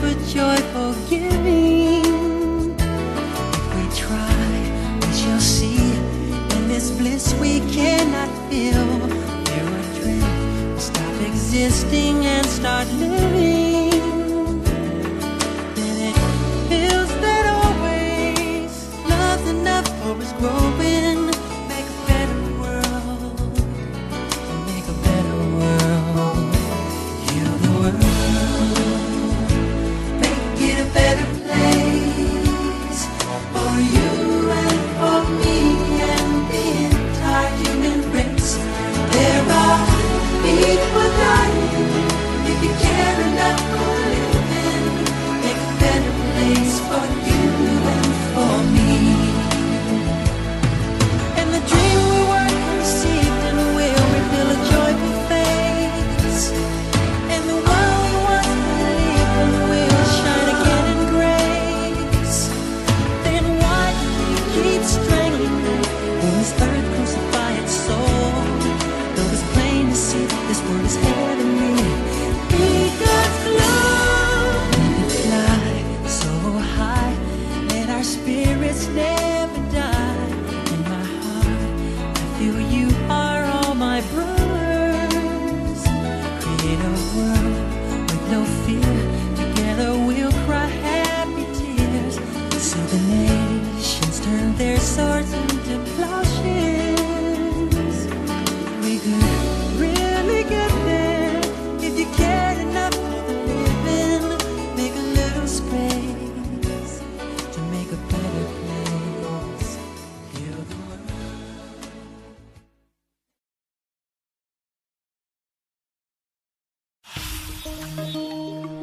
for joyful giving. We try, we shall see. In this bliss we cannot feel. We're adrift, stop existing and start living.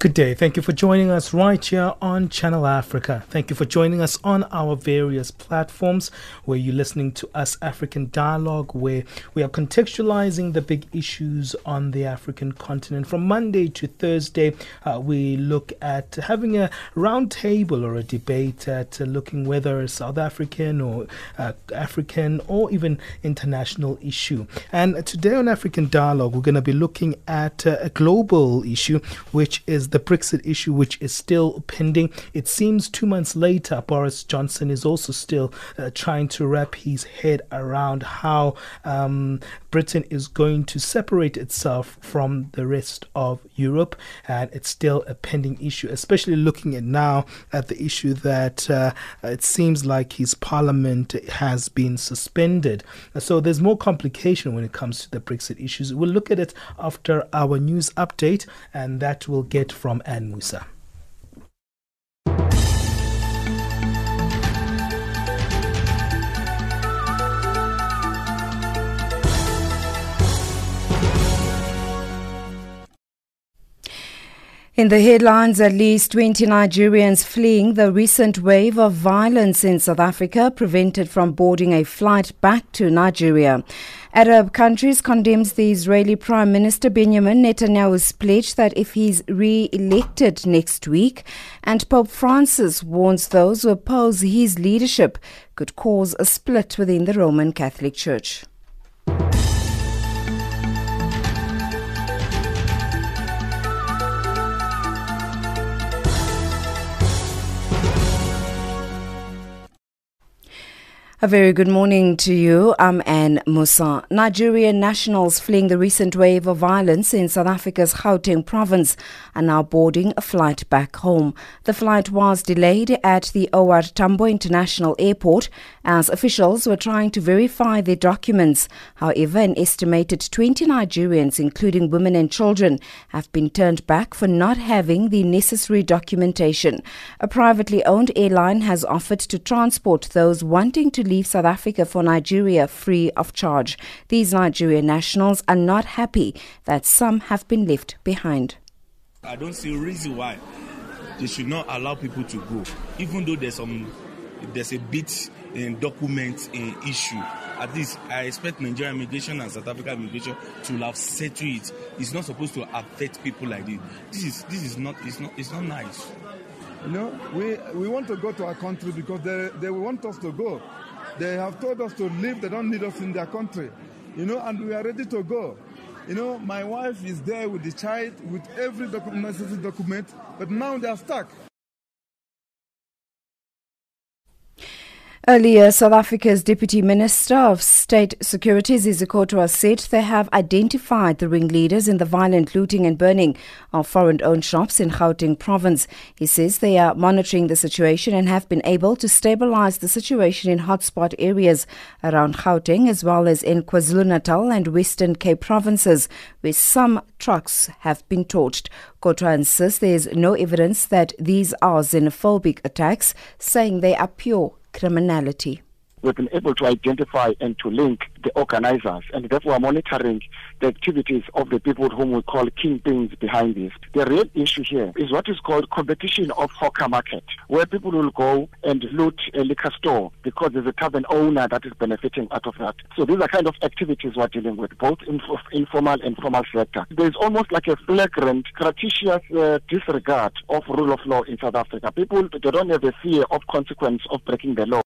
Good day. Thank you for joining us right here on Channel Africa. Thank you for joining us on our various platforms where you're listening to us African Dialogue, where we are contextualizing the big issues on the African continent. From Monday to Thursday, uh, we look at having a round table or a debate at uh, looking whether a South African or uh, African or even international issue. And today on African Dialogue, we're going to be looking at uh, a global issue, which is the Brexit issue, which is still pending. It seems two months later, Boris Johnson is also still uh, trying to wrap his head around how um, Britain is going to separate itself from the rest of Europe, and it's still a pending issue, especially looking at now at the issue that uh, it seems like his parliament has been suspended. So there's more complication when it comes to the Brexit issues. We'll look at it after our news update, and that will get from Ann Musa. In the headlines, at least 20 Nigerians fleeing the recent wave of violence in South Africa prevented from boarding a flight back to Nigeria. Arab countries condemns the Israeli Prime Minister Benjamin Netanyahu's pledge that if he's re-elected next week, and Pope Francis warns those who oppose his leadership could cause a split within the Roman Catholic Church. A very good morning to you. I'm Anne Musa. Nigerian nationals fleeing the recent wave of violence in South Africa's Gauteng province are now boarding a flight back home. The flight was delayed at the OR Tambo International Airport as officials were trying to verify their documents. However, an estimated 20 Nigerians, including women and children, have been turned back for not having the necessary documentation. A privately owned airline has offered to transport those wanting to leave South Africa for Nigeria free of charge. These Nigerian nationals are not happy that some have been left behind. I don't see a reason why they should not allow people to go, even though there's some there's a bit in document uh, issue. At least I expect Nigerian immigration and South African immigration to have settled it. It's not supposed to affect people like this. This is this is not it's not it's not nice. You know, we we want to go to our country because they they want us to go. They have told us to leave. They don't need us in their country. You know, and we are ready to go. You know, my wife is there with the child, with every document, necessary document, but now they are stuck. Earlier, South Africa's Deputy Minister of State Security, Zizi said they have identified the ringleaders in the violent looting and burning of foreign-owned shops in Gauteng province. He says they are monitoring the situation and have been able to stabilize the situation in hotspot areas around Gauteng as well as in KwaZulu-Natal and Western Cape provinces where some trucks have been torched. Kodwa insists there is no evidence that these are xenophobic attacks, saying they are pure criminality. We've been able to identify and to link the organizers, and therefore monitoring the activities of the people whom we call kingpins behind this. The real issue here is what is called competition of hawker market, where people will go and loot a liquor store because there's a tavern owner that is benefiting out of that. So these are kind of activities we're dealing with, both in informal and formal sector. There's almost like a flagrant, gratuitous uh, disregard of rule of law in South Africa. People they don't have a fear of consequence of breaking the law.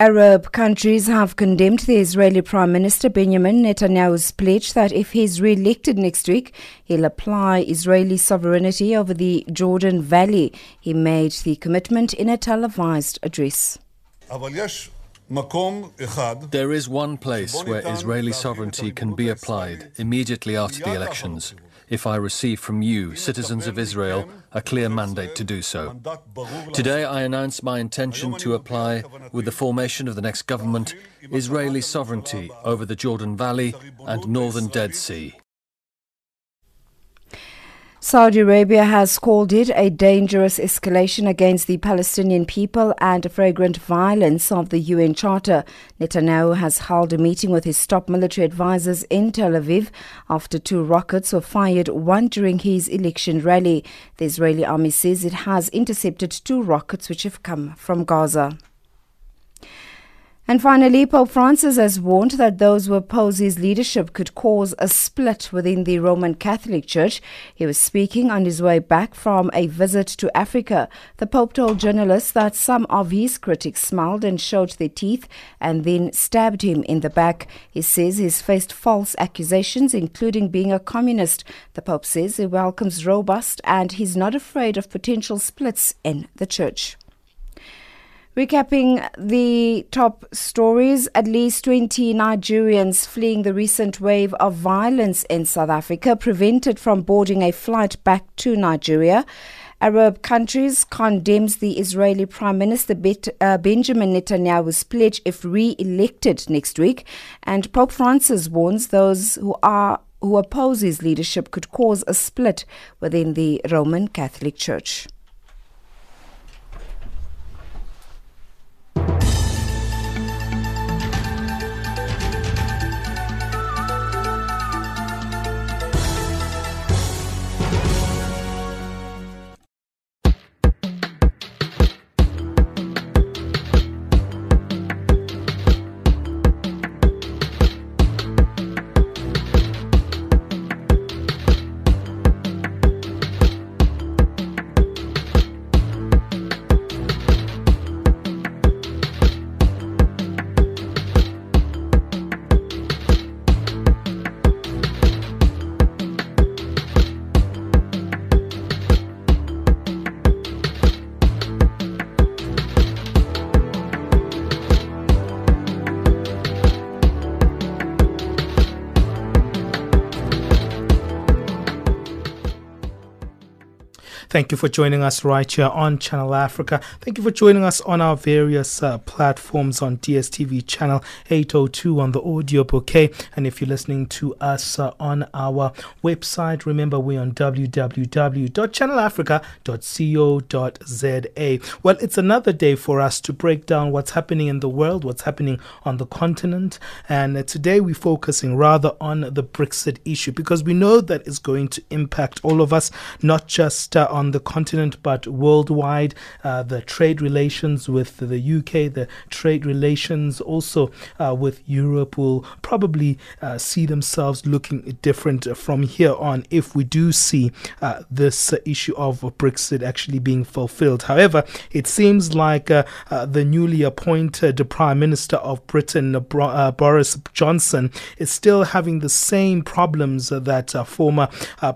Arab countries have condemned the Israeli Prime Minister Benjamin Netanyahu's pledge that if he is re-elected next week, he'll apply Israeli sovereignty over the Jordan Valley. He made the commitment in a televised address. There is one place where Israeli sovereignty can be applied immediately after the elections if I receive from you, citizens of Israel, a clear mandate to do so. Today I announce my intention to apply, with the formation of the next government, Israeli sovereignty over the Jordan Valley and northern Dead Sea. Saudi Arabia has called it a dangerous escalation against the Palestinian people and a flagrant violence of the UN Charter. Netanyahu has held a meeting with his top military advisors in Tel Aviv after two rockets were fired, one during his election rally. The Israeli army says it has intercepted two rockets which have come from Gaza. And finally, Pope Francis has warned that those who oppose his leadership could cause a split within the Roman Catholic Church. He was speaking on his way back from a visit to Africa. The Pope told journalists that some of his critics smiled and showed their teeth and then stabbed him in the back. He says he's faced false accusations, including being a communist. The Pope says he welcomes robust and he's not afraid of potential splits in the church. Recapping the top stories, at least 20 Nigerians fleeing the recent wave of violence in South Africa prevented from boarding a flight back to Nigeria. Arab countries condemns the Israeli Prime Minister uh, Benjamin Netanyahu's pledge if re-elected next week, and Pope Francis warns those who are who oppose his leadership could cause a split within the Roman Catholic Church. Thank you for joining us right here on Channel Africa. Thank you for joining us on our various uh, platforms on DSTV channel 802 on the audio bouquet. And if you're listening to us uh, on our website, remember we're on www.channelafrica.co.za. Well, it's another day for us to break down what's happening in the world, what's happening on the continent. And uh, today we're focusing rather on the Brexit issue because we know that it's going to impact all of us, not just uh, on the continent but worldwide. Uh, the trade relations with the UK, the trade relations also uh, with Europe will probably uh, see themselves looking different from here on if we do see uh, this issue of Brexit actually being fulfilled. However, it seems like the newly appointed Prime Minister of Britain, Boris Johnson, is still having the same problems that former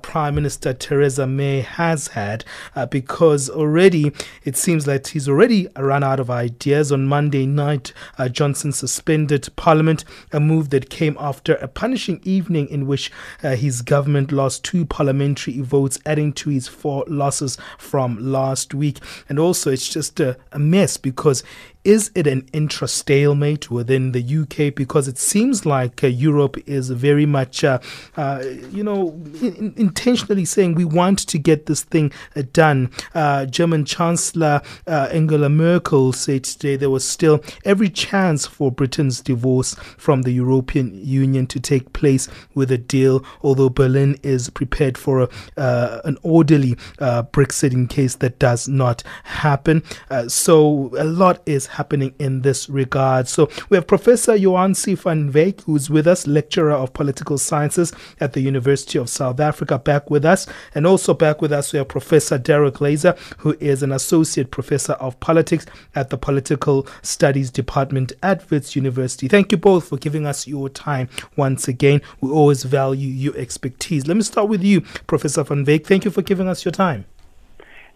Prime Minister Theresa May has had uh, because already it seems that he's already run out of ideas. On Monday night, uh, Johnson suspended Parliament, a move that came after a punishing evening in which uh, his government lost two parliamentary votes, adding to his four losses from last week. And also, it's just a, a mess because is it an intra stalemate within the UK? Because it seems like uh, Europe is very much, uh, uh, you know, in- intentionally saying we want to get this thing uh, done. Uh, German Chancellor uh, Angela Merkel said today there was still every chance for Britain's divorce from the European Union to take place with a deal, although Berlin is prepared for a, an orderly Brexit in case that does not happen. so a lot is happening in this regard. So we have Professor Jo-Ansie van Wyk, who's with us, lecturer of political sciences at the University of South Africa, back with us. And also back with us, we have Professor Derek Glaser, who is an associate professor of politics at the Political Studies Department at Wits University. Thank you both for giving us your time once again. We always value your expertise. Let me start with you, Professor van Wyk. Thank you for giving us your time.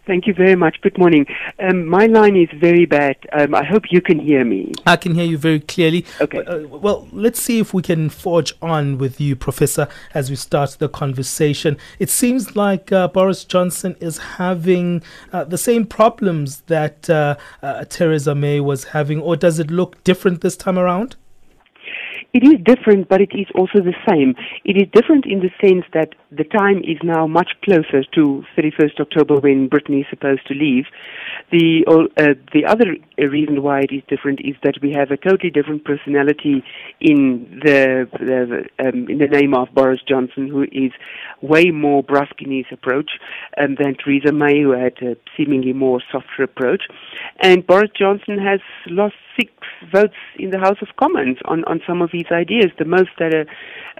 Thank you very much. Good morning. Um, my line is very bad. Um, I hope you can hear me. I can hear you very clearly. Okay. Uh, well, let's see if we can forge on with you, Professor, as we start the conversation. It seems like uh, Boris Johnson is having uh, the same problems that uh, uh, Theresa May was having, or does it look different this time around? It is different, but it is also the same. It is different in the sense that the time is now much closer to 31st October when Britain is supposed to leave. The uh, the other reason why it is different is that we have a totally different personality in the, the um, in the name of Boris Johnson, who is way more brusque in his approach um, than Theresa May, who had a seemingly more softer approach. And Boris Johnson has lost six votes in the House of Commons on, on some of his ideas, the most that a,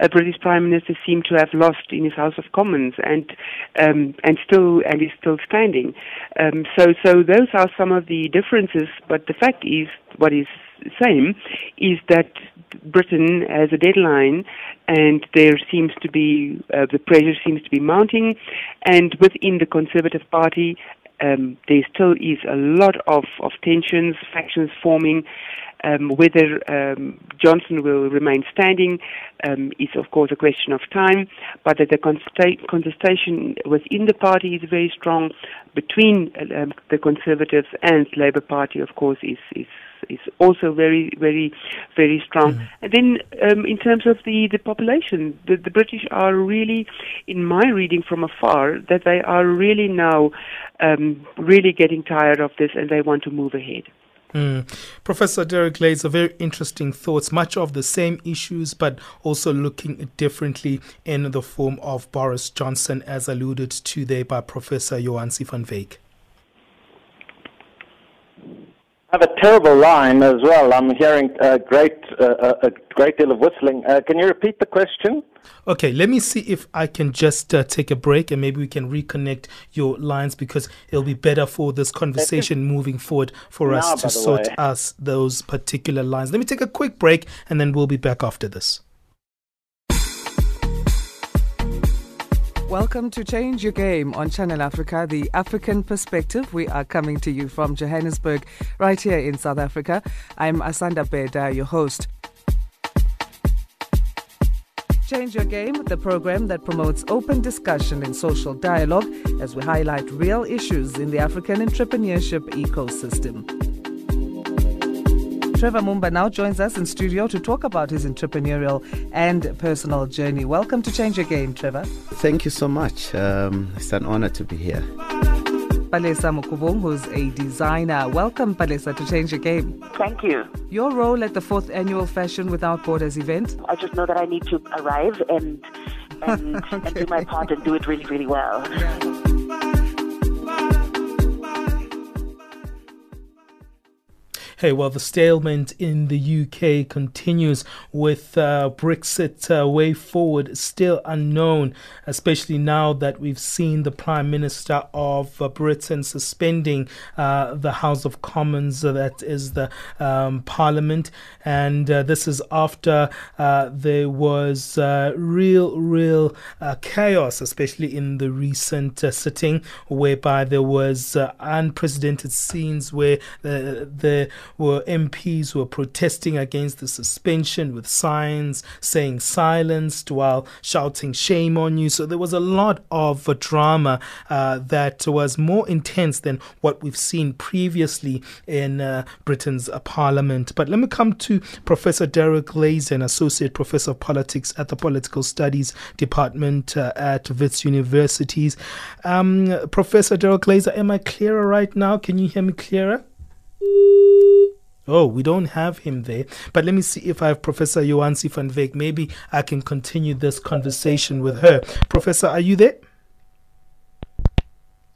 a British Prime Minister seemed to have lost in his House of Commons, and um, and still and is still standing. Um, so so those are some of the differences. But the fact is, what is same is that Britain has a deadline, and there seems to be uh, the pressure seems to be mounting, and within the Conservative Party, um, there still is a lot of, of tensions, factions forming. Um, whether um, Johnson will remain standing um, is, of course, a question of time, but that the contestation within the party is very strong. Between um, the Conservatives and Labour Party, of course, is, is is also very, very, very strong. Mm. And then, um, in terms of the, the population, the, the British are really, in my reading from afar, that they are really now um, really getting tired of this and they want to move ahead. Mm. Professor Derek Glaser, very interesting thoughts. Much of the same issues, but also looking differently in the form of Boris Johnson, as alluded to there by Professor Jo-Ansie van Wyk. I have a terrible line as well. I'm hearing a great, uh, a great deal of whistling. Uh, can you repeat the question? Okay, let me see if I can just uh, take a break and maybe we can reconnect your lines because it'll be better for this conversation moving forward for now, us to sort way. us those particular lines. Let me take a quick break and then we'll be back after this. Welcome to Change Your Game on Channel Africa, the African perspective. We are coming to you from Johannesburg, right here in South Africa. I'm Asanda Beda, your host. Change Your Game, the program that promotes open discussion and social dialogue as we highlight real issues in the African entrepreneurship ecosystem. Trevor Mumba now joins us in studio to talk about his entrepreneurial and personal journey. Welcome to Change Your Game, Trevor. Thank you so much. Um, it's an honor to be here. Palesa Mokubung, who's a designer. Welcome, Palesa, to Change Your Game. Thank you. Your role at the fourth annual Fashion Without Borders event? I just know that I need to arrive and and, okay. and do my part and do it really, really well. Yeah. Hey, well, the stalemate in the UK continues with uh, Brexit uh, way forward still unknown, especially now that we've seen the Prime Minister of uh, Britain suspending uh, the House of Commons, uh, that is the um, Parliament. And uh, this is after there was real, real chaos, especially in the recent sitting, whereby there was unprecedented scenes where the, the were MPs were protesting against the suspension with signs saying silenced while shouting shame on you. So there was a lot of drama uh, that was more intense than what we've seen previously in uh, Britain's uh, parliament. But let me come to Professor Derek Glaser, associate professor of politics at the Political Studies Department uh, at Wits Universities. Um, professor Derek Glaser, am I clearer right now? Can you hear me clearer? Oh, we don't have him there. But let me see if I have Professor Jo-Ansie van Wyk. Maybe I can continue this conversation with her. Professor, are you there?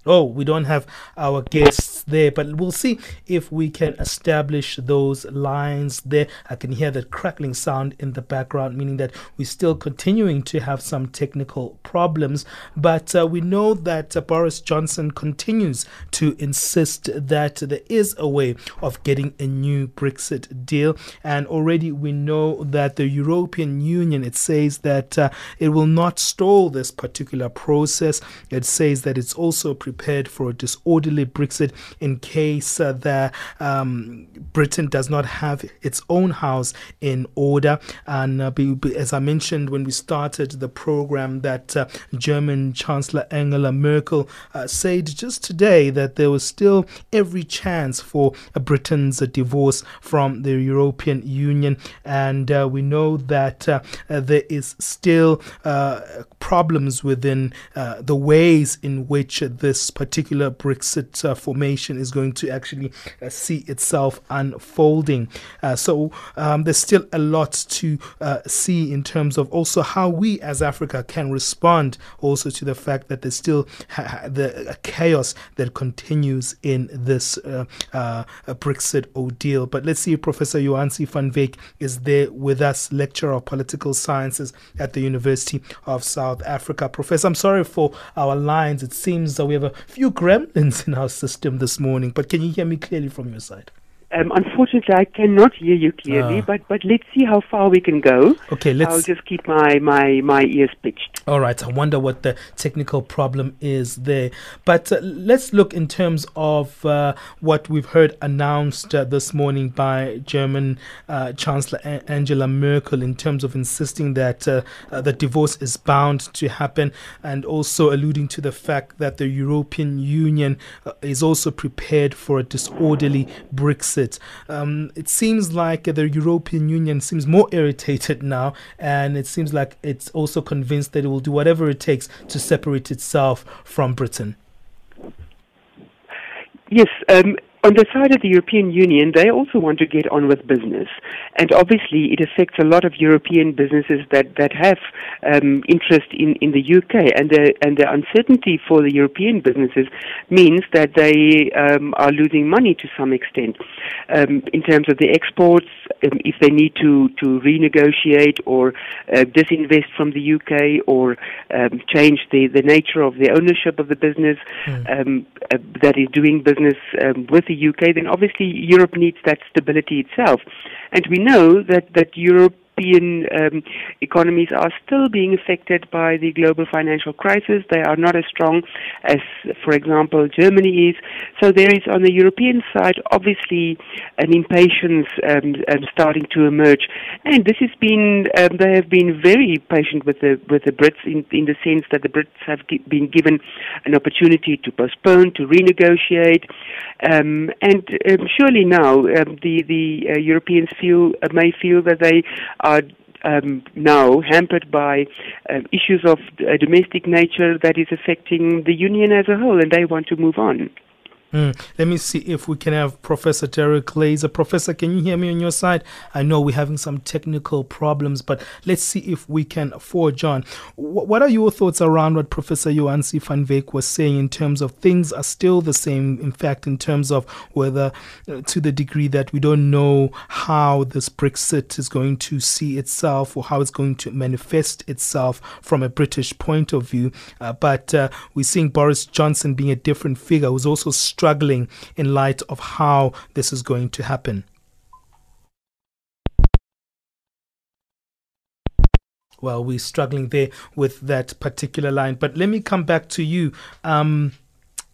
Oh, we don't have our guests there, but we'll see if we can establish those lines there. I can hear that crackling sound in the background, meaning that we're still continuing to have some technical problems. But uh, we know that uh, Boris Johnson continues to insist that there is a way of getting a new Brexit deal. And already we know that the European Union, it says that uh, it will not stall this particular process. It says that it's also prepared prepared for a disorderly Brexit in case uh, the, um, Britain does not have its own house in order. And uh, as I mentioned when we started the program, that uh, German Chancellor Angela Merkel uh, said just today that there was still every chance for Britain's divorce from the European Union. And uh, we know that uh, there is still problems within the ways in which this particular Brexit uh, formation is going to actually uh, see itself unfolding. Uh, so um, there's still a lot to uh, see in terms of also how we as Africa can respond also to the fact that there's still ha- the chaos that continues in this uh, Brexit ordeal. But let's see if Professor Jo-Ansie van Wyk is there with us, lecturer of political sciences at the University of South Africa. Professor, I'm sorry for our lines. It seems that we have a few gremlins in our system this morning, but can you hear me clearly from your side? Um, unfortunately, I cannot hear you clearly, uh, but but let's see how far we can go. Okay, let's. I'll just keep my my my ears pitched. All right. I wonder what the technical problem is there, but uh, let's look in terms of uh, what we've heard announced uh, this morning by German uh, Chancellor a- Angela Merkel in terms of insisting that uh, the divorce is bound to happen, and also alluding to the fact that the European Union is also prepared for a disorderly Brexit it. Um, it seems like the European Union seems more irritated now, and it seems like it's also convinced that it will do whatever it takes to separate itself from Britain. Yes, um, on the side of the European Union, they also want to get on with business. And obviously, it affects a lot of European businesses that, that have um, interest in, in the UK. And the, and the uncertainty for the European businesses means that they um, are losing money to some extent. Um, in terms of the exports, um, if they need to, to renegotiate or uh, disinvest from the UK or um, change the, the nature of the ownership of the business mm. uh, that is doing business with the the UK, then obviously Europe needs that stability itself. And we know that, that Europe European um, economies are still being affected by the global financial crisis. They are not as strong as, for example, Germany is. So there is, on the European side, obviously an impatience um, um, starting to emerge. And this has been, um, they have been very patient with the with the Brits in, in the sense that the Brits have been given an opportunity to postpone, to renegotiate, um, and um, surely now the the uh, Europeans feel uh, may feel that they are um, now hampered by uh, issues of uh, domestic nature that is affecting the union as a whole, and they want to move on. Mm. Let me see if we can have Professor Derek Glaser. Professor, can you hear me on your side? I know we're having some technical problems, but let's see if we can forge on. W- what are your thoughts around what Professor Jo-Ansie van Wyk was saying in terms of things are still the same? In fact, in terms of whether, uh, to the degree that we don't know how this Brexit is going to see itself or how it's going to manifest itself from a British point of view, uh, but uh, we're seeing Boris Johnson being a different figure who's also struggling in light of how this is going to happen? Well, we're struggling there with that particular line. But let me come back to you. Um,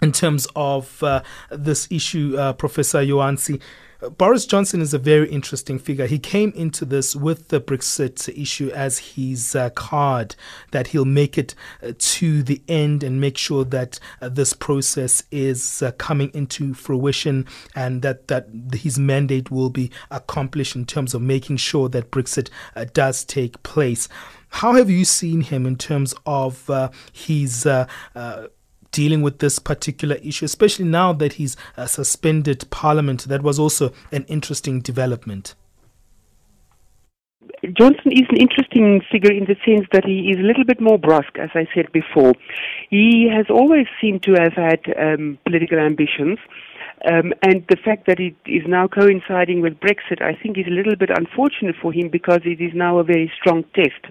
in terms of uh, this issue, uh, Professor Jo-Ansie, Boris Johnson is a very interesting figure. He came into this with the Brexit issue as his uh, card that he'll make it uh, to the end and make sure that uh, this process is uh, coming into fruition and that, that his mandate will be accomplished in terms of making sure that Brexit uh, does take place. How have you seen him in terms of uh, his dealing with this particular issue, especially now that he's uh, suspended Parliament. That was also an interesting development. Johnson is an interesting figure in the sense that he is a little bit more brusque, as I said before. He has always seemed to have had um, political ambitions. Um, and the fact that it is now coinciding with Brexit, I think, is a little bit unfortunate for him because it is now a very strong test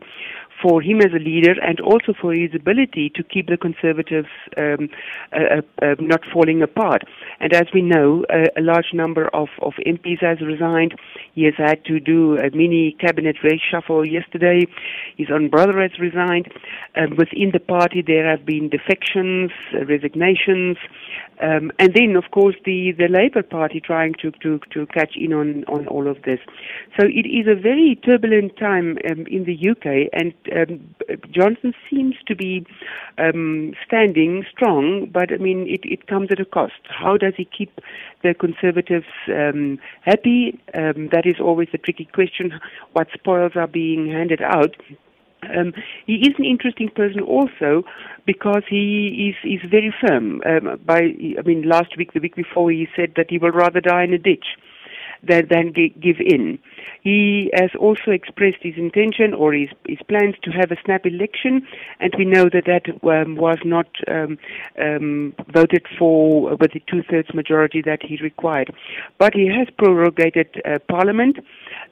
for him as a leader and also for his ability to keep the Conservatives um, uh, uh, uh not falling apart. And as we know, a large number of, of MPs has resigned. He has had to do a mini cabinet reshuffle yesterday. His own brother has resigned. Um, within the party, there have been defections, uh, resignations, um, and then, of course, the, the Labour Party trying to, to, to catch in on, on all of this. So it is a very turbulent time um, in the UK, and um, Johnson seems to be um, standing strong, but I mean, it, it comes at a cost. How does he keep the Conservatives um, happy? Um, that is always a tricky question. What spoils are being handed out? Um, he is an interesting person also because he is is very firm. Um, by I mean, last week, the week before, he said that he will rather die in a ditch than than give in. He has also expressed his intention or his, his plans to have a snap election, and we know that that um, was not um, um, voted for with the two-thirds majority that he required. But he has prorogated uh, Parliament.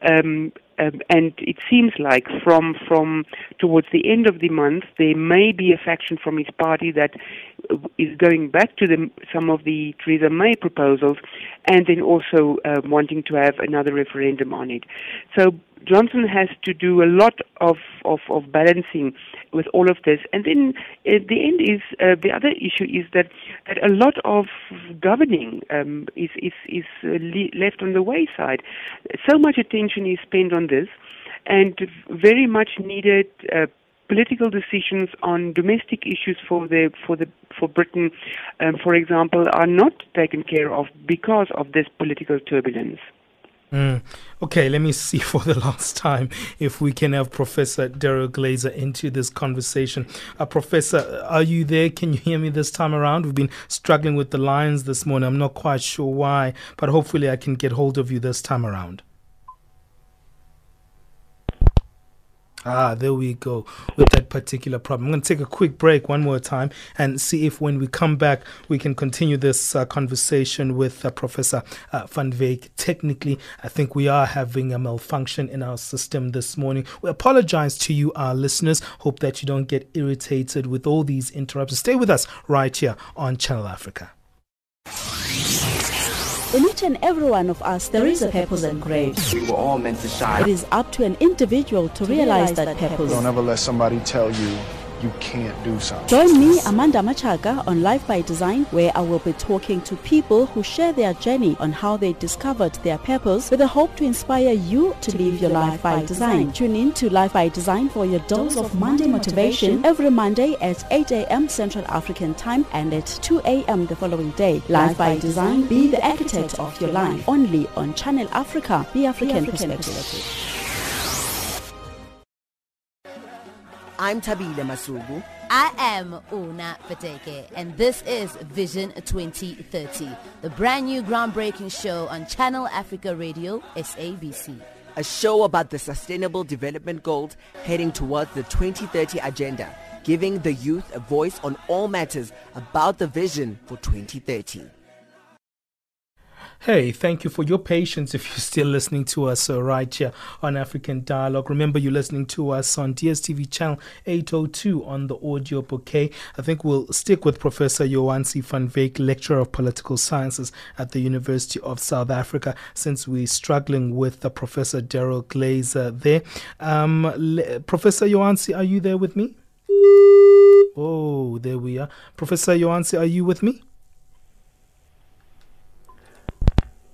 Um, um, and it seems like from from towards the end of the month there may be a faction from his party that is going back to the, some of the Theresa May proposals, and then also uh, wanting to have another referendum on it. So Johnson has to do a lot of, of, of balancing with all of this. And then at the end is uh, the other issue is that, that a lot of governing um, is, is, is uh, le- left on the wayside. So much attention is spent on this and very much needed uh, political decisions on domestic issues for the for the for Britain, um, for example, are not taken care of because of this political turbulence. Mm. Okay, let me see for the last time if we can have Professor Daryl Glaser into this conversation. Uh, Professor, are you there? Can you hear me this time around? We've been struggling with the lines this morning. I'm not quite sure why, but hopefully I can get hold of you this time around. Ah, there we go with that particular problem. I'm going to take a quick break one more time and see if when we come back we can continue this uh, conversation with uh, Professor uh, Van Wyk. Technically, I think we are having a malfunction in our system this morning. We apologize to you, our listeners. Hope that you don't get irritated with all these interruptions. Stay with us right here on Channel Africa. In each and every one of us, there is a purpose engraved. We were all meant to shine. It is up to an individual to realize that purpose. Don't ever let somebody tell you you can't do something. Join me, Amanda Machaga, on Life by Design, where I will be talking to people who share their journey on how they discovered their purpose with the hope to inspire you to, to live your life by design. Tune in to Life by Design for your dose of Monday motivation every Monday at 8 a.m. Central African Time and at 2 a.m. the following day. Life by Design, be the architect of your life. Only on Channel Africa, the African, the African perspective. perspective. I'm Tabile Masugu. I am Una Fateke, and this is Vision 2030, the brand new groundbreaking show on Channel Africa Radio, SABC. A show about the Sustainable Development Goals heading towards the 2030 Agenda, giving the youth a voice on all matters about the vision for 2030. Hey, thank you for your patience if you're still listening to us uh, right here on African Dialogue. Remember, you're listening to us on DSTV channel 802 on the audio bouquet. I think we'll stick with Professor Jo-Ansie van Wyk, Lecturer of Political Sciences at the University of South Africa, since we're struggling with uh, Professor Daryl Glaser there. Um, le- Professor Jo-Ansie, are you there with me? Oh, there we are. Professor Jo-Ansie, are you with me?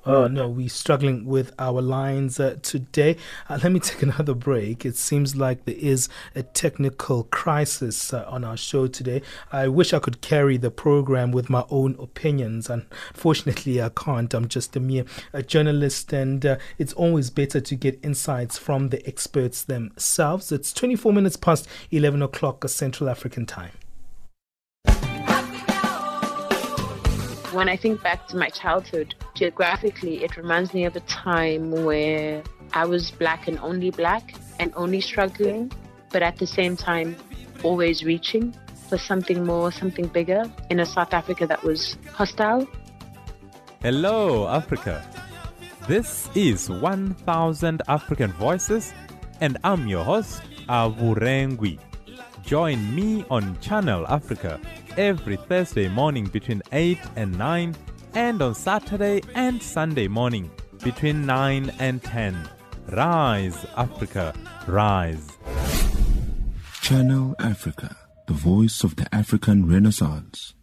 Oh no, we're struggling with our lines uh, today. Uh, let me take another break. It seems like there is a technical crisis uh, on our show today. I wish I could carry the program with my own opinions. Unfortunately, I can't. I'm just a mere a journalist, and uh, it's always better to get insights from the experts themselves. It's 24 minutes past 11 o'clock Central African time. When I think back to my childhood, geographically, it reminds me of a time where I was black and only black and only struggling, but at the same time, always reaching for something more, something bigger in a South Africa that was hostile. Hello, Africa. This is 1000 African Voices, and I'm your host, Avurengwi. Join me on Channel Africa every Thursday morning between 8 and 9, and on Saturday and Sunday morning between 9 and 10. Rise, Africa, rise. Channel Africa, the voice of the African Renaissance.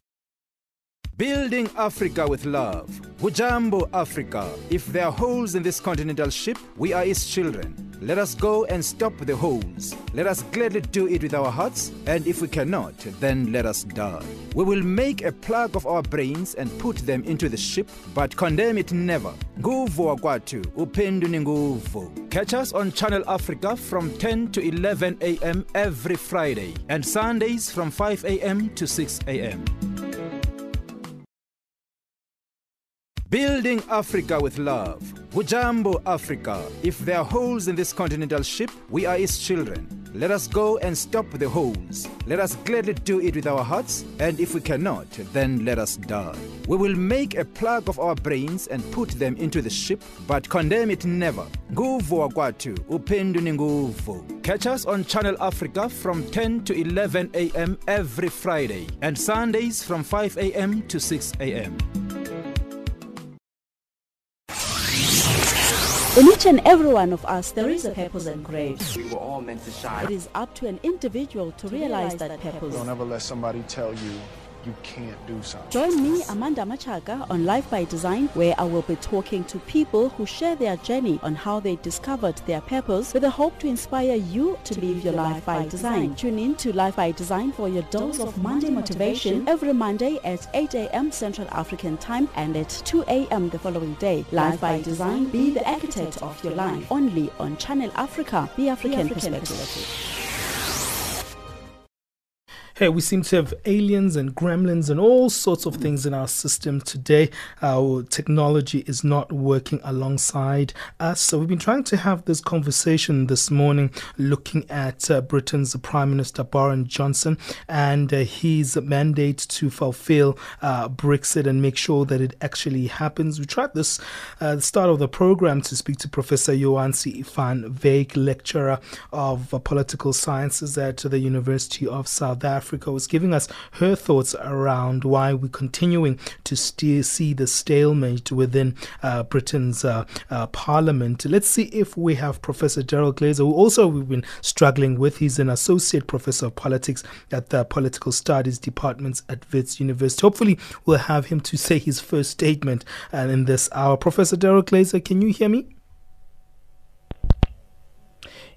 Building Africa with love. Hujambo Africa. If there are holes in this continental ship, we are its children. Let us go and stop the holes. Let us gladly do it with our hearts, and if we cannot, then let us die. We will make a plug of our brains and put them into the ship, but condemn it never. Nguvu wakwatu, upendu ni nguvu. Catch us on Channel Africa from 10 to 11 a.m. every Friday, and Sundays from 5 a.m. to 6 a.m. Building Africa with love. Hujambo Africa. If there are holes in this continental ship, we are its children. Let us go and stop the holes. Let us gladly do it with our hearts, and if we cannot, then let us die. We will make a plug of our brains and put them into the ship, but condemn it never. Nguvu wakwatu, upendu ni nguvu. Catch us on Channel Africa from 10 to 11 a.m. every Friday, and Sundays from 5 a.m. to 6 a.m. In each and every one of us, there is a purpose engraved. We were all meant to shine. It is up to an individual to realize that purpose. Don't ever let somebody tell you you can't do something. Join me, Amanda Machaga, on Life by Design, where I will be talking to people who share their journey on how they discovered their purpose with the hope to inspire you to, live your life by design. Tune in to Life by Design for your dose of Monday motivation every Monday at 8 a.m. Central African Time and at 2 a.m. the following day. Life by Design, be the architect of your life. Only on Channel Africa, the African, perspective. Hey, we seem to have aliens and gremlins and all sorts of things in our system today. Our technology is not working alongside us. So, we've been trying to have this conversation this morning looking at uh, Britain's Prime Minister Boris Johnson and uh, his mandate to fulfill uh, Brexit and make sure that it actually happens. We tried this at the start of the program to speak to Professor Jo-Ansie van Wyk, lecturer of uh, political sciences at the University of South Africa. Africa was giving us her thoughts around why we're continuing to see the stalemate within uh, Britain's uh, uh, parliament. Let's see if we have Professor Daryl Glaser, who also we've been struggling with. He's an associate professor of politics at the political studies departments at Wits University. Hopefully, we'll have him to say his first statement uh, in this hour. Professor Daryl Glaser, can you hear me?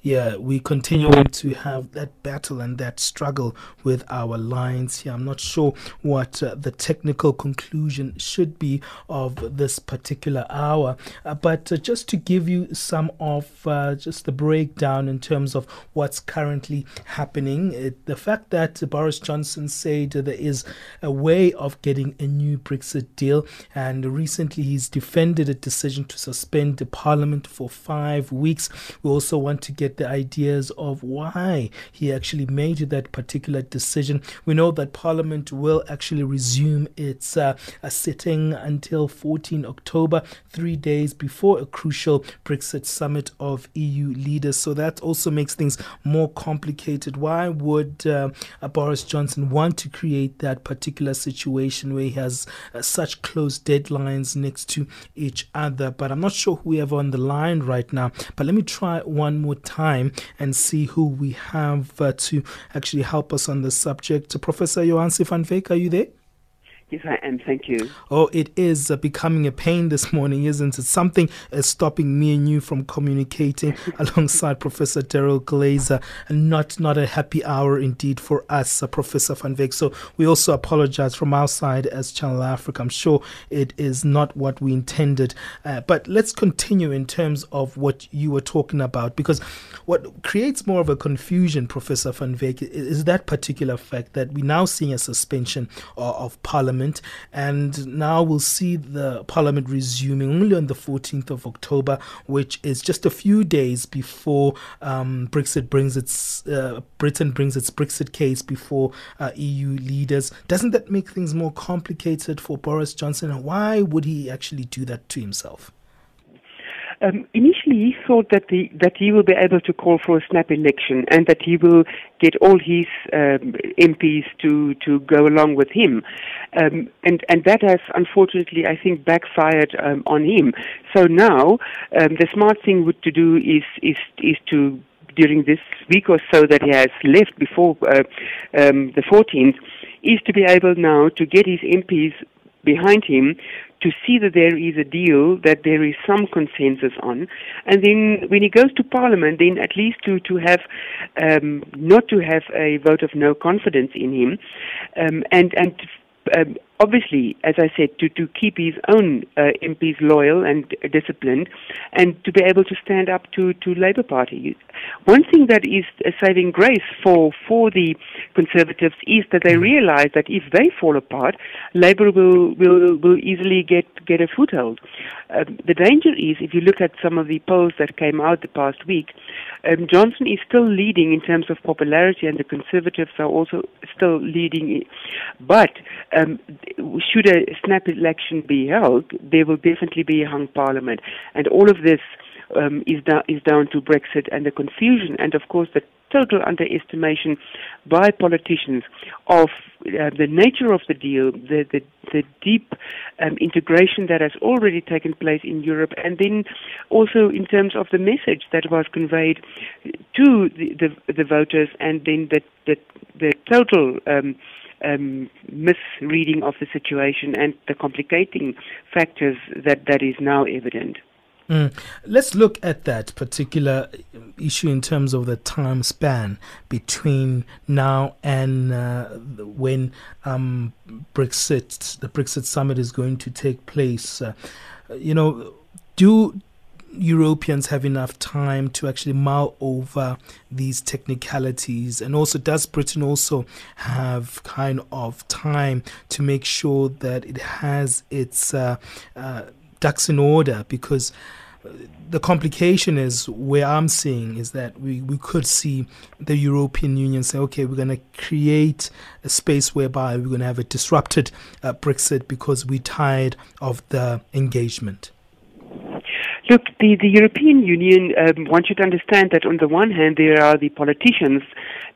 Yeah, we continuing to have that battle and that struggle with our lines here. I'm not sure what uh, the technical conclusion should be of this particular hour, uh, but uh, just to give you some of uh, just the breakdown in terms of what's currently happening, it, the fact that Boris Johnson said there is a way of getting a new Brexit deal, and recently he's defended a decision to suspend the Parliament for five weeks. We also want to get the ideas of why he actually made that particular decision. We know that Parliament will actually resume its uh, sitting until 14 October, three days before a crucial Brexit summit of EU leaders. So that also makes things more complicated. Why would uh, Boris Johnson want to create that particular situation where he has uh, such close deadlines next to each other? But I'm not sure who we have on the line right now. But let me try one more time and see who we have uh, to actually help us on the subject. Professor Jo-Ansie van are you there? Yes, I am. Thank you. Oh, it is uh, becoming a pain this morning, isn't it? Something is stopping me and you from communicating alongside Professor Daryl Glaser, and not not a happy hour indeed for us, uh, Professor Van Wyk. So we also apologize from our side as Channel Africa. I'm sure it is not what we intended, uh, but let's continue in terms of what you were talking about, because what creates more of a confusion, Professor Van Wyk, is that particular fact that we're now seeing a suspension of, of Parliament Parliament, and now we'll see the Parliament resuming only on the 14th of October, which is just a few days before um, Brexit brings its uh, Britain brings its Brexit case before uh, EU leaders. Doesn't that make things more complicated for Boris Johnson? And why would he actually do that to himself? Um, initially, he thought that the, that he will be able to call for a snap election and that he will get all his um, MPs to to go along with him, um, and and that has unfortunately, I think, backfired um, on him. So now, um, the smart thing to do is is is to during this week or so that he has left before uh, um, the 14th, is to be able now to get his MPs behind him to see that there is a deal, that there is some consensus on, and then when he goes to Parliament, then at least to to have um, not to have a vote of no confidence in him, um, and and um, obviously, as I said, to, to keep his own uh, MPs loyal and disciplined, and to be able to stand up to to Labour Party. One thing that is a saving grace for for the Conservatives is that they realise that if they fall apart, Labour will will will easily get get a foothold. Um, the danger is if you look at some of the polls that came out the past week, um, Johnson is still leading in terms of popularity, and the Conservatives are also still leading. But um, should a snap election be held, there will definitely be a hung parliament. And all of this um, is, da- is down to Brexit and the confusion, and of course the total underestimation by politicians of uh, the nature of the deal, the, the, the deep um, integration that has already taken place in Europe, and then also in terms of the message that was conveyed to the, the, the voters, and then the, the, the total um, um, misreading of the situation and the complicating factors that, that is now evident. Mm. Let's look at that particular issue in terms of the time span between now and uh, when um, Brexit, the Brexit summit, is going to take place. Uh, you know, do Europeans have enough time to actually mull over these technicalities? And also, does Britain also have kind of time to make sure that it has its uh, uh, ducks in order? Because uh, the complication is where I'm seeing is that we, we could see the European Union say, okay, we're going to create a space whereby we're going to have a disrupted uh, Brexit because we're tired of the engagement. Look, the, the European Union, um, one should understand that on the one hand, there are the politicians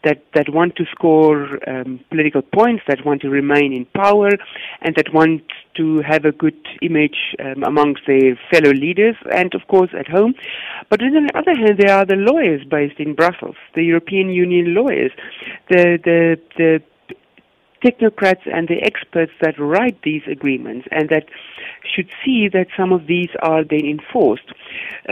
that, that want to score um, political points, that want to remain in power, and that want to have a good image um, amongst their fellow leaders and, of course, at home. But on the other hand, there are the lawyers based in Brussels, the European Union lawyers, the, the, the technocrats and the experts that write these agreements and that should see that some of these are then enforced.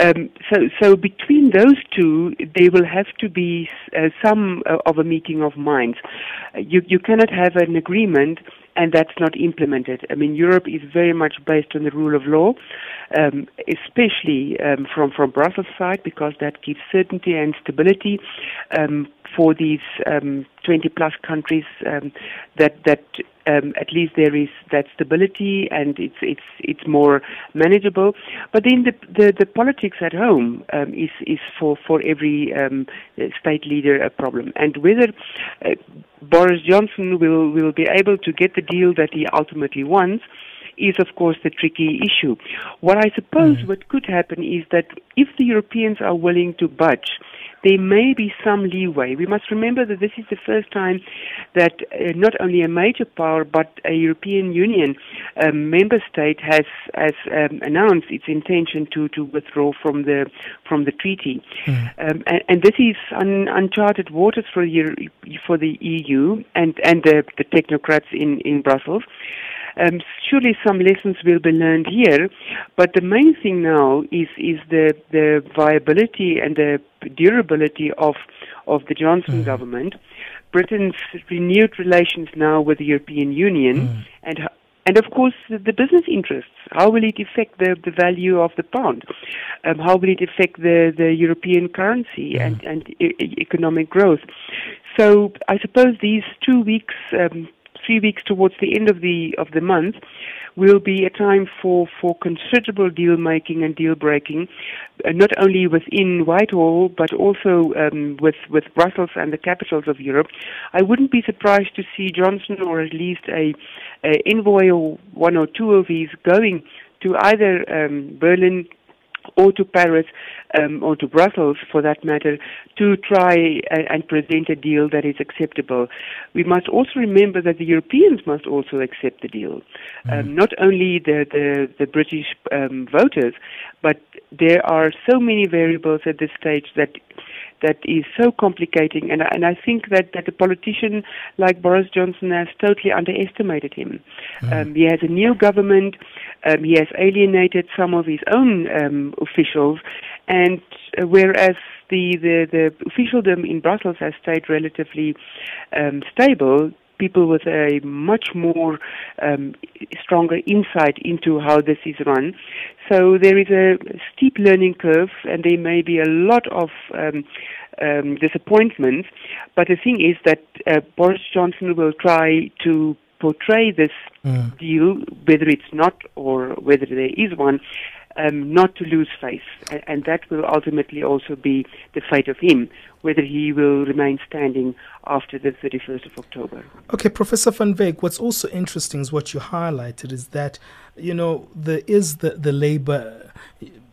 Um, so, so between those two, there will have to be uh, some uh, of a meeting of minds. You, you cannot have an agreement and that's not implemented. I mean, Europe is very much based on the rule of law, um, especially um, from from Brussels side, because that gives certainty and stability um, for these um, 20 plus countries. Um, that that um, at least there is that stability and it's it's it's more manageable. But then the the, the politics at home um, is is for for every um, state leader a problem, and whether uh, Boris Johnson will will be able to get the deal that he ultimately wants is of course the tricky issue. What I suppose mm. what could happen is that if the Europeans are willing to budge there may be some leeway. We must remember that this is the first time that uh, not only a major power but a European Union um, member state has has um, announced its intention to, to withdraw from the from the treaty, mm. um, and, and, this is un, uncharted waters for the for the EU and and the, the technocrats in in Brussels. Um, surely some lessons will be learned here, but the main thing now is is the the viability and the durability of of the Johnson mm. government. Britain's renewed relations now with the European Union mm. and and of course, the, business interests. How will it affect the, the value of the pound? Um, how will it affect the, the European currency and, and e- economic growth? So I suppose these two weeks um, three weeks towards the end of the of the month will be a time for, for considerable deal making and deal breaking, uh, not only within Whitehall but also um, with with Brussels and the capitals of Europe. I wouldn't be surprised to see Johnson or at least a, a envoy or one or two of these going to either um, Berlin or to Paris um, or to Brussels for that matter to try and present a deal that is acceptable. We must also remember that the Europeans must also accept the deal. Mm-hmm. Um, not only the, the, the British um, voters, but there are so many variables at this stage that that is so complicating. And, and I think that, that a politician like Boris Johnson has totally underestimated him. Mm. Um, he has a new government. Um, he has alienated some of his own um, officials, and uh, whereas the, the, the officialdom in Brussels has stayed relatively um, stable, people with a much more um, stronger insight into how this is run. So there is a steep learning curve, and there may be a lot of um, um, disappointments. But the thing is that uh, Boris Johnson will try to portray this mm. deal, whether it's not or whether there is one, um, not to lose face. And that will ultimately also be the fate of him, whether he will remain standing after the 31st of October. Okay, Professor Van Wyk, what's also interesting is what you highlighted is that, you know, there is the, the Labour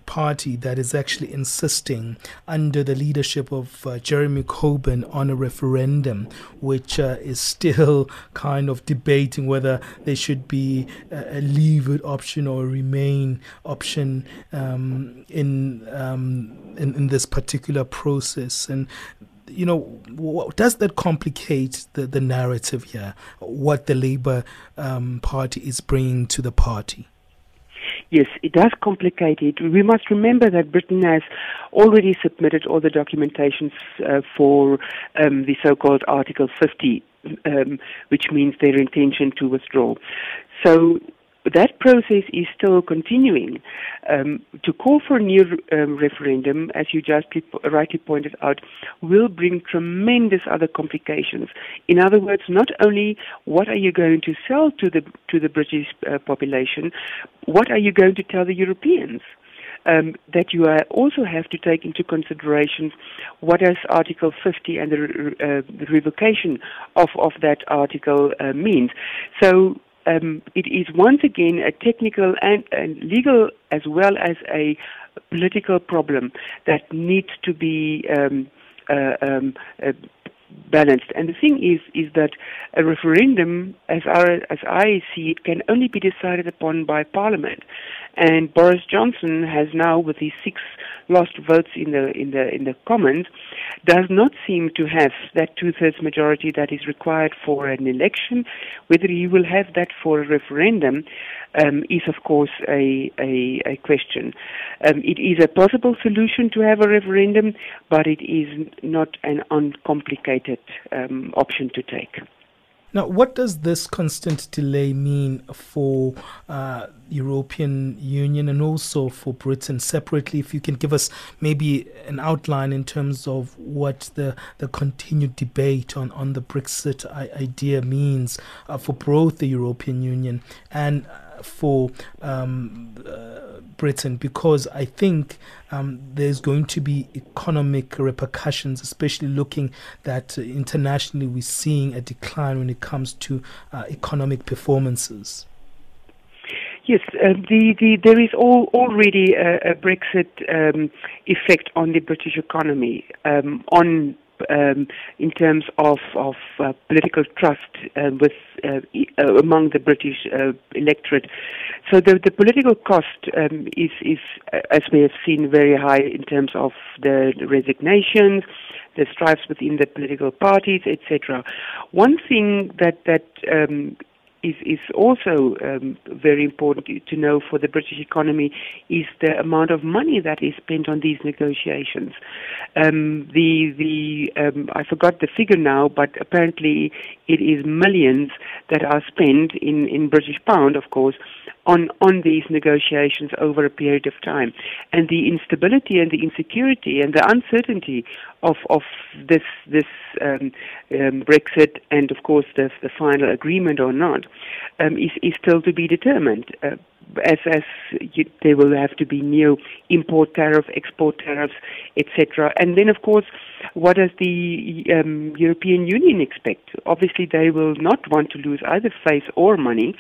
party that is actually insisting under the leadership of uh, Jeremy Corbyn on a referendum, which uh, is still kind of debating whether there should be a, leave option or a remain option um, in, um, in in this particular process. And you know, does that complicate the, the narrative here? What the Labour um, Party is bringing to the party? Yes, it does complicate it. We must remember that Britain has already submitted all the documentations uh, for um, the so-called Article 50, um, which means their intention to withdraw. So that process is still continuing. Um, to call for a new um, referendum, as you just rightly pointed out, will bring tremendous other complications. In other words, not only what are you going to sell to the to the British uh, population, what are you going to tell the Europeans? Um, that you also have to take into consideration what does Article 50 and the, uh, the revocation of, of that article uh, means. So um, it is once again a technical and, and, legal as well as a political problem that needs to be um, uh, um, uh, balanced. And the thing is, is that a referendum, as, our, as I see it, can only be decided upon by Parliament. And Boris Johnson has now, with his six lost votes in the in the in the Commons, does not seem to have that two-thirds majority that is required for an election. Whether he will have that for a referendum um, is, of course, a a, a question. Um, it is a possible solution to have a referendum, but it is not an uncomplicated um, option to take. Now, what does this constant delay mean for uh, European Union and also for Britain separately? If you can give us maybe an outline in terms of what the, the continued debate on, on the Brexit idea means uh, for both the European Union and for um, uh, Britain because I think um, there's going to be economic repercussions, especially looking that uh, internationally we're seeing a decline when it comes to uh, economic performances. Yes, uh, the, the, there is all, already a, a Brexit um, effect on the British economy, um, on um, in terms of, of uh, political trust uh, with uh, uh among the British uh, electorate. So the, the political cost um, is, is, as we have seen, very high in terms of the resignations, the strifes within the political parties, etc. One thing that that um, is, is also um, very important to know for the British economy is the amount of money that is spent on these negotiations. Um, the the um, I forgot the figure now, but apparently it is millions that are spent in, in British pound, of course, on, on these negotiations over a period of time. And the instability and the insecurity and the uncertainty of, of this, this um, um, Brexit and, of course, the, the final agreement or not um, is, is still to be determined. Uh, as as you, there will have to be new import tariffs, export tariffs, etc. And then, of course, what does the um, European Union expect? Obviously, they will not want to lose either face or money.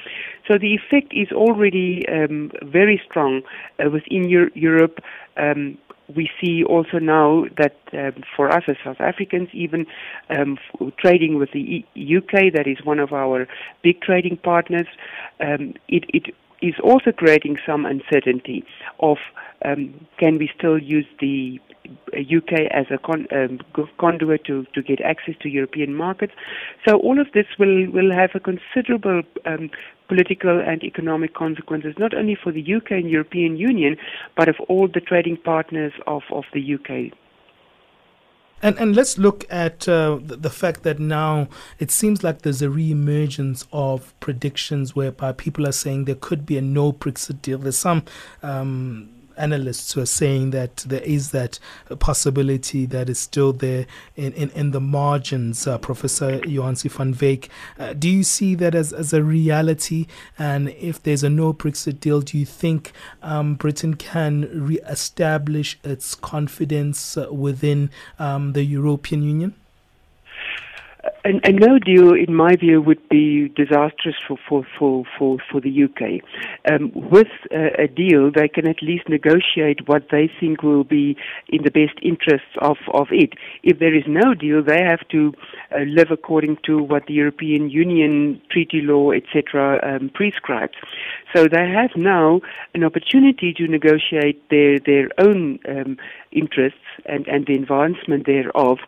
So the effect is already um, very strong uh, within Euro- Europe. Um, we see also now that um, for us as South Africans, even um, trading with the e- UK, that is one of our big trading partners, um, it, it is also creating some uncertainty of um, can we still use the UK as a con- um, conduit to, to get access to European markets. So all of this will, will have a considerable um, political and economic consequences, not only for the UK and European Union, but of all the trading partners of, of the UK. And and let's look at uh, the, the, fact that now it seems like there's a re-emergence of predictions whereby people are saying there could be a no Brexit deal. There's some um, analysts who are saying that there is that possibility that is still there in, in, in the margins. Uh, Professor Jo-Ansie van Wyk, uh, do you see that as, as a reality? And if there's a no Brexit deal, do you think um, Britain can re-establish its confidence uh, within um, the European Union? A, a, no deal, in my view, would be disastrous for for for for, for the UK. Um, with a, a, deal, they can at least negotiate what they think will be in the best interests of of it. If there is no deal, they have to uh, live according to what the European Union treaty law, etc., um, prescribes. So they have now an opportunity to negotiate their their own um, interests and, and the advancement thereof.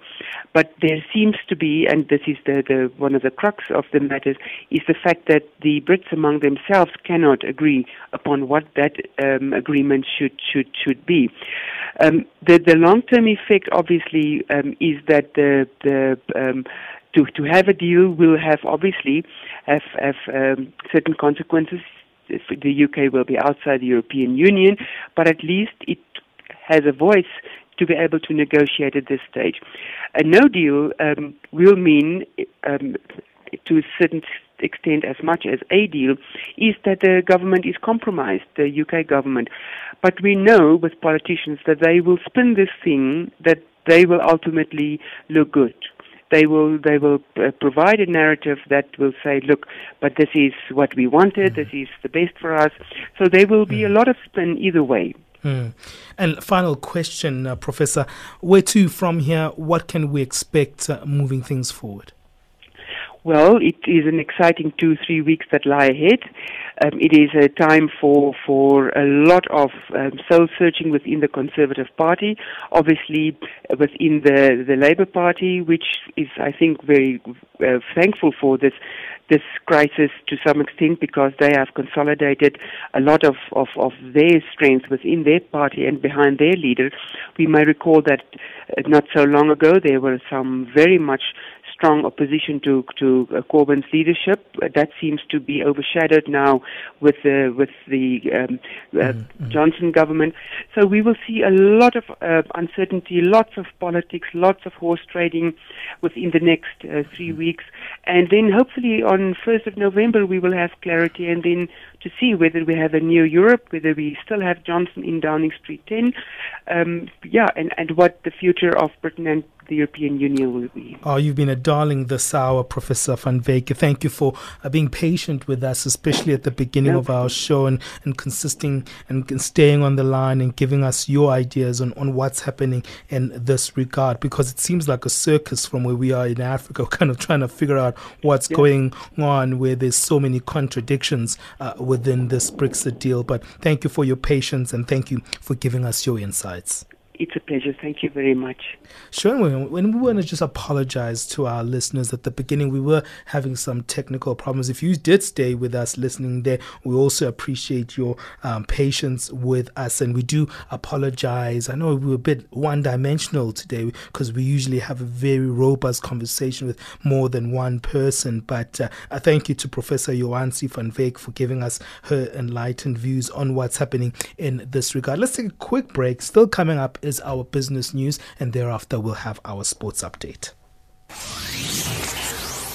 But there seems to be, and this is the, the one of the crux of the matter, is the fact that the Brits among themselves cannot agree upon what that um, agreement should should should be. Um, the the long term effect, obviously, um, is that the the um, to to have a deal will have obviously have have um, certain consequences the UK will be outside the European Union, but at least it has a voice to be able to negotiate at this stage. A no deal um, will mean, um, to a certain extent as much as a deal, is that the government is compromised, the UK government. But we know with politicians that they will spin this thing that they will ultimately look good they will they will uh, provide a narrative that will say, look, but this is what we wanted, mm. this is the best for us. So there will be a lot of spin either way. Mm. And final question, uh, Professor, where to from here? What can we expect uh, moving things forward? Well, it is an exciting two, three weeks that lie ahead. Um, it is a time for for a lot of um, soul searching within the Conservative Party, obviously within the the Labour Party, which is, I think, very uh, thankful for this this crisis to some extent because they have consolidated a lot of, of, of their strength within their party and behind their leader. We may recall that uh, not so long ago there were some very much strong opposition to to uh, Corbyn's leadership. Uh, that seems to be overshadowed now with the with the um, uh, mm-hmm. Johnson government. So we will see a lot of uh, uncertainty, lots of politics, lots of horse trading within the next uh, three mm-hmm. weeks, and then hopefully on 1st of November we will have clarity, and then to see whether we have a new Europe, whether we still have Johnson in Downing Street 10, um, yeah, and and what the future of Britain and the European Union will be. Oh, you've been a darling this hour, Professor Van Wyk. Thank you for uh, being patient with us, especially at the beginning no. of our show and, and consisting and, staying on the line and giving us your ideas on, on what's happening in this regard because it seems like a circus from where we are in Africa, kind of trying to figure out what's going on where there's so many contradictions uh, within this Brexit deal. But thank you for your patience and thank you for giving us your insights. It's a pleasure. Thank you very much. Sure. When we want to just apologize to our listeners at the beginning, we were having some technical problems. If you did stay with us listening there, we also appreciate your um, patience with us. And we do apologize. I know we were a bit one dimensional today because we usually have a very robust conversation with more than one person. But uh, I thank you to Professor Jo-Ansie van Wyk for giving us her enlightened views on what's happening in this regard. Let's take a quick break. Still coming up is our business news, and thereafter we'll have our sports update.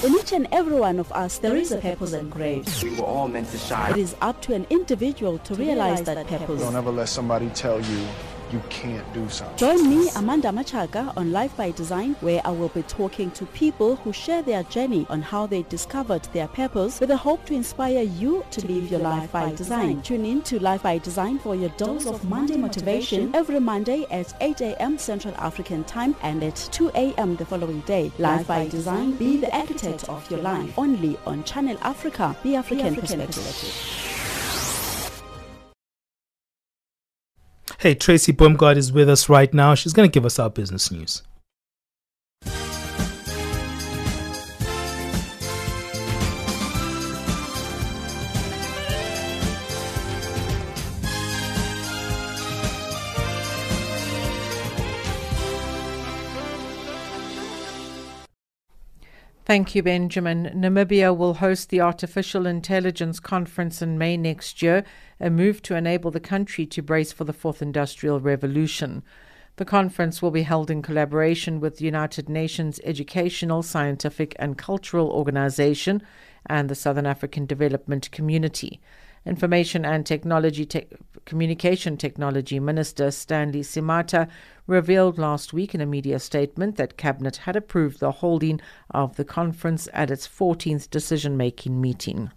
In each and every one of us, there is a purpose engraved. We were all meant to shine. It is up to an individual to, to realize, realize, that, that purpose. Don't ever let somebody tell you you can't do something. Join me, Amanda Machaga, on Life by Design, where I will be talking to people who share their journey on how they discovered their purpose with a hope to inspire you to, to live your life by design. Tune in to Life by Design for your dose of Monday motivation every Monday at 8 a.m. Central African Time and at 2 a.m. the following day. Life by Design, be the architect of your life. Only on Channel Africa, the African, the African perspective. perspective. Hey, Tracy Bumgard is with us right now. She's going to give us our business news. Thank you, Benjamin. Namibia will host the Artificial Intelligence Conference in May next year, a move to enable the country to brace for the fourth industrial revolution. The conference will be held in collaboration with the United Nations Educational, Scientific and Cultural Organization and the Southern African Development Community. Information and Technology Te- Communication Technology Minister Stanley Simataa revealed last week in a media statement that Cabinet had approved the holding of the conference at its 14th decision making meeting.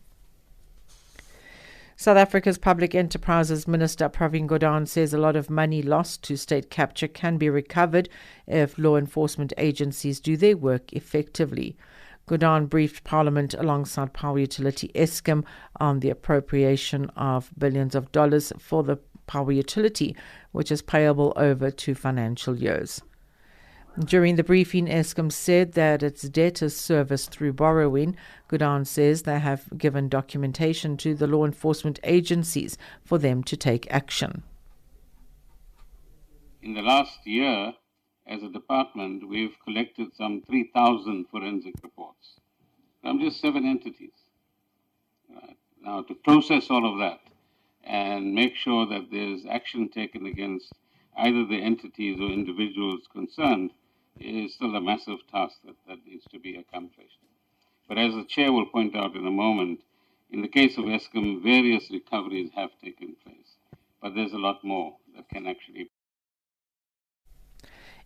South Africa's Public Enterprises Minister Pravin Gordhan says a lot of money lost to state capture can be recovered if law enforcement agencies do their work effectively. Gordhan briefed Parliament alongside power utility Eskom on the appropriation of billions of dollars for the power utility, which is payable over two financial years. During the briefing, Eskom said that its debt is serviced through borrowing. Gordhan says they have given documentation to the law enforcement agencies for them to take action. In the last year, as a department, we've collected some 3,000 forensic reports from just seven entities. Now, to process all of that and make sure that there's action taken against either the entities or individuals concerned is still a massive task that, that needs to be accomplished. But as the chair will point out in a moment, in the case of Eskom, various recoveries have taken place. But there's a lot more that can actually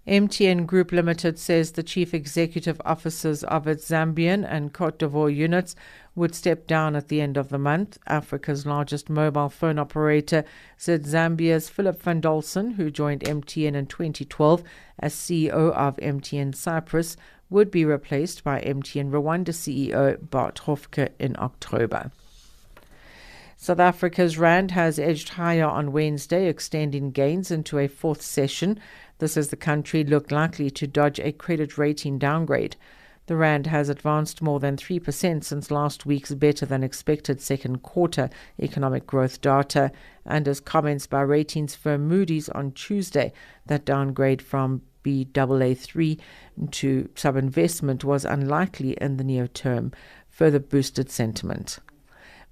MTN Group Limited says the chief executive officers of its Zambian and Cote d'Ivoire units would step down at the end of the month. Africa's largest mobile phone operator said Zambia's Philip van Dolsen, who joined MTN in 2012 as CEO of MTN Cyprus, would be replaced by MTN Rwanda CEO Bart Hofker in October. South Africa's rand has edged higher on Wednesday, extending gains into a fourth session. This as the country looked likely to dodge a credit rating downgrade. The rand has advanced more than 3% since last week's better than expected second quarter economic growth data, and as comments by ratings firm Moody's on Tuesday that downgrade from Baa3 to sub-investment was unlikely in the near term, further boosted sentiment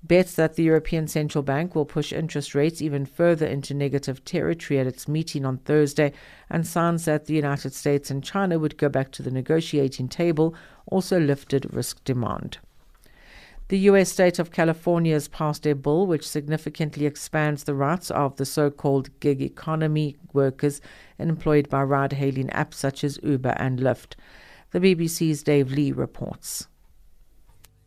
bets that the European Central Bank will push interest rates even further into negative territory at its meeting on Thursday, and signs that the United States and China would go back to the negotiating table also lifted risk demand. The U.S. state of California has passed a bill which significantly expands the rights of the so called gig economy workers employed by ride hailing apps such as Uber and Lyft. The BBC's Dave Lee reports.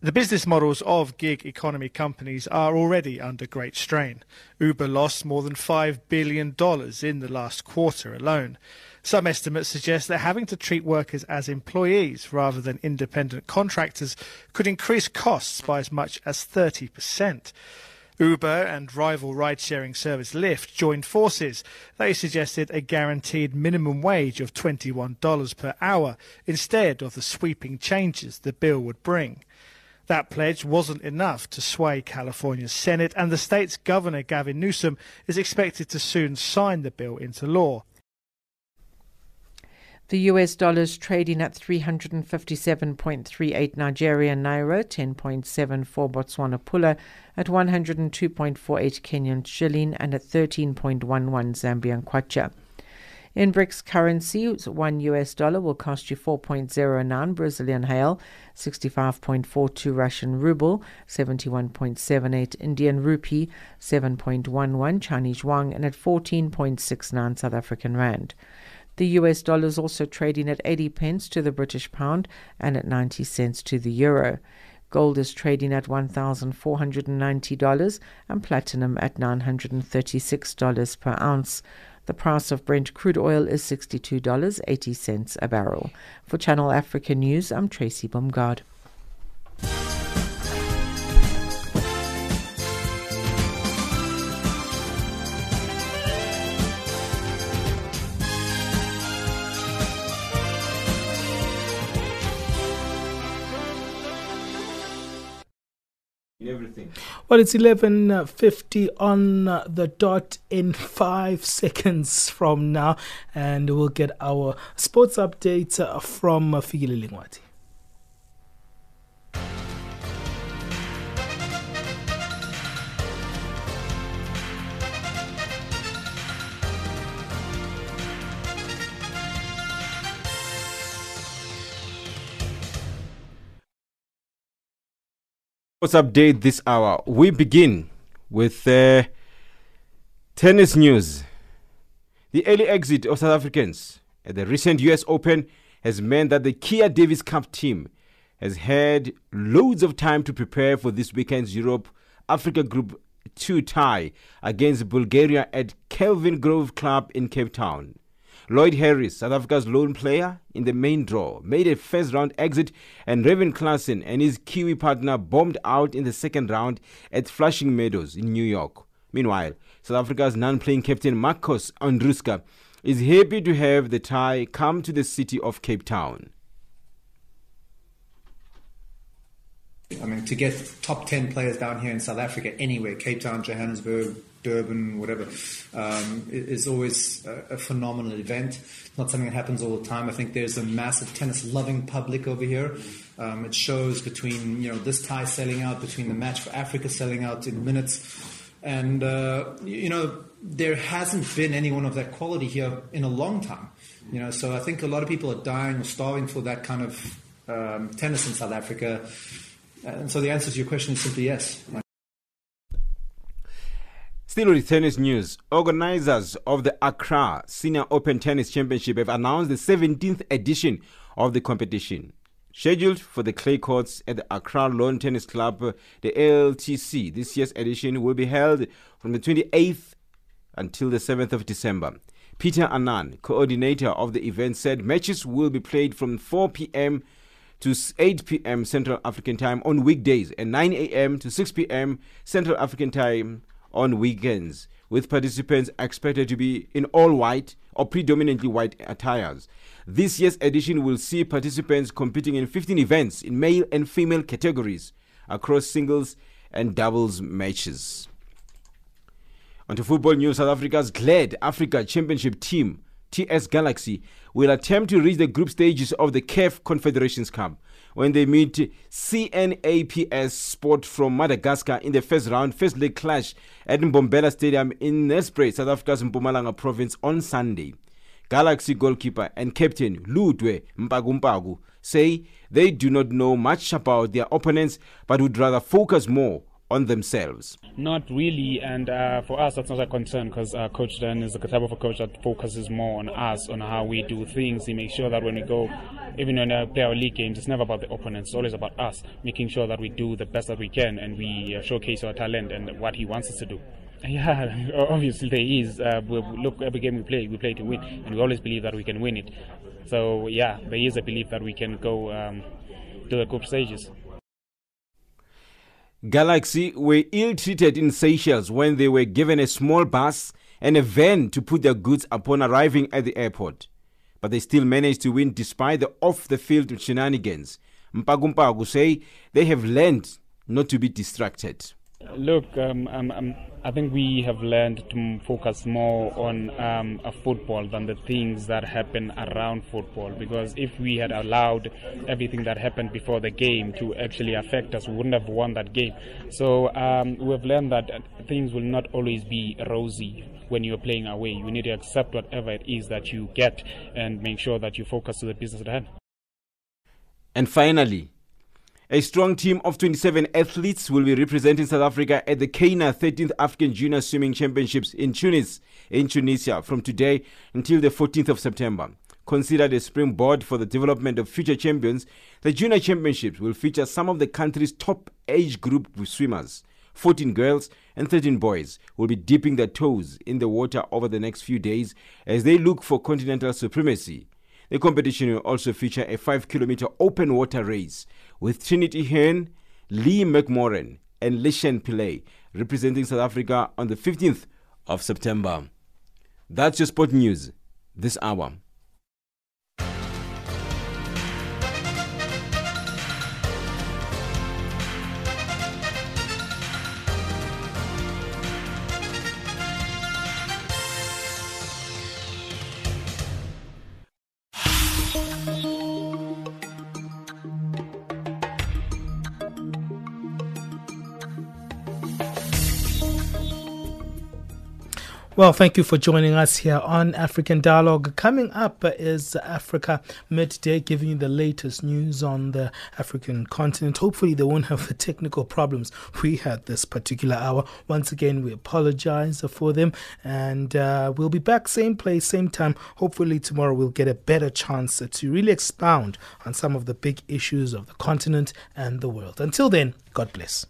The business models of gig economy companies are already under great strain. Uber lost more than $5 billion in the last quarter alone. Some estimates suggest that having to treat workers as employees rather than independent contractors could increase costs by as much as 30%. Uber and rival ride sharing service Lyft joined forces. They suggested a guaranteed minimum wage of $21 per hour instead of the sweeping changes the bill would bring. That pledge wasn't enough to sway California's Senate, and the state's governor, Gavin Newsom, is expected to soon sign the bill into law. The US dollar is trading at 357.38 Nigerian naira, 10.74 Botswana pula, at 102.48 Kenyan shilling, and at 13.11 Zambian kwacha. In BRICS currency, one US dollar will cost you 4.09 Brazilian real, 65.42 Russian ruble, 71.78 Indian rupee, 7.11 Chinese yuan, and at 14.69 South African rand. The US dollar is also trading at 80 pence to the British pound and at 90 cents to the euro. Gold is trading at $1,490 and platinum at $936 per ounce. The price of Brent crude oil is $62.80 a barrel. For Channel Africa News, I'm Tracy Bumgard. Well, it's 11.50 on the dot in five seconds from now, and we'll get our sports update uh, from uh, Fikile Lingwati. Sports update this hour. We begin with uh, tennis news. The early exit of South Africans at the recent US Open has meant that the Kia Davis Cup team has had loads of time to prepare for this weekend's Europe Africa Group 2 tie against Bulgaria at Kelvin Grove Club in Cape Town. Lloyd Harris, South Africa's lone player in the main draw, made a first round exit, and Raven Klaasen and his Kiwi partner bombed out in the second round at Flushing Meadows in New York. Meanwhile, South Africa's non playing captain Marcos Ondruska is happy to have the tie come to the city of Cape Town. I mean, to get top 10 players down here in South Africa, anywhere, Cape Town, Johannesburg, Durban, whatever, um, is always a, a, phenomenal event. Not something that happens all the time. I think there's a massive tennis-loving public over here. Um, it shows between you know this tie selling out, between the match for Africa selling out in minutes, and uh, you know there hasn't been anyone of that quality here in a long time. You know, so I think a lot of people are dying or starving for that kind of um, tennis in South Africa. And so the answer to your question is simply yes. Still with tennis news, organizers of the Accra Senior Open Tennis Championship have announced the 17th edition of the competition. Scheduled for the clay courts at the Accra Lawn Tennis Club, the LTC, this year's edition will be held from the 28th until the 7th of December. Peter Annan, coordinator of the event, said matches will be played from 4 p.m. to 8 p.m. Central African Time on weekdays and 9 a.m. to 6 p.m. Central African Time on weekends, with participants expected to be in all white or predominantly white attires. This year's edition will see participants competing in 15 events in male and female categories across singles and doubles matches. On to football news, South Africa's Glad Africa Championship team, TS Galaxy, will attempt to reach the group stages of the CAF Confederations Cup when they meet CNAPS Sport from Madagascar in the first round, first leg clash at Mbombela Stadium in Nelspruit, South Africa's Mpumalanga province on Sunday. Galaxy goalkeeper and captain Ludwe Mpagu say they do not know much about their opponents but would rather focus more on themselves? Not really, and uh, for us, that's not a concern because uh, Coach Dan is the type of a coach that focuses more on us, on how we do things. He makes sure that when we go, even when we play our league games, it's never about the opponents, it's always about us, making sure that we do the best that we can and we uh, showcase our talent and what he wants us to do. Yeah, obviously there is. Uh, we look, every game we play, we play to win, and we always believe that we can win it. So yeah, there is a belief that we can go um, to the group stages. Galaxy were ill treated in Seychelles when they were given a small bus and a van to put their goods upon arriving at the airport. But they still managed to win despite the off the field shenanigans. Mpagu say they have learned not to be distracted. Look, um, um, um, I think we have learned to focus more on um, football than the things that happen around football. Because if we had allowed everything that happened before the game to actually affect us, we wouldn't have won that game. So um, we've learned that things will not always be rosy when you're playing away. You need to accept whatever it is that you get and make sure that you focus to the business at hand. And finally, a strong team of 27 athletes will be representing South Africa at the CANA 13th African Junior Swimming Championships in Tunis, in Tunisia, from today until the 14th of September. Considered a springboard for the development of future champions, the Junior Championships will feature some of the country's top age group swimmers. 14 girls and 13 boys will be dipping their toes in the water over the next few days as they look for continental supremacy. The competition will also feature a 5 kilometer open water race with Trinity Hearn, Lee McMoran, and Lishan Pillay representing South Africa on the 15th of September. That's your sport news this hour. Well, thank you for joining us here on African Dialogue. Coming up is Africa Midday, giving you the latest news on the African continent. Hopefully, they won't have the technical problems we had this particular hour. Once again, we apologize for them, and uh, we'll be back same place, same time. Hopefully, tomorrow we'll get a better chance to really expound on some of the big issues of the continent and the world. Until then, God bless.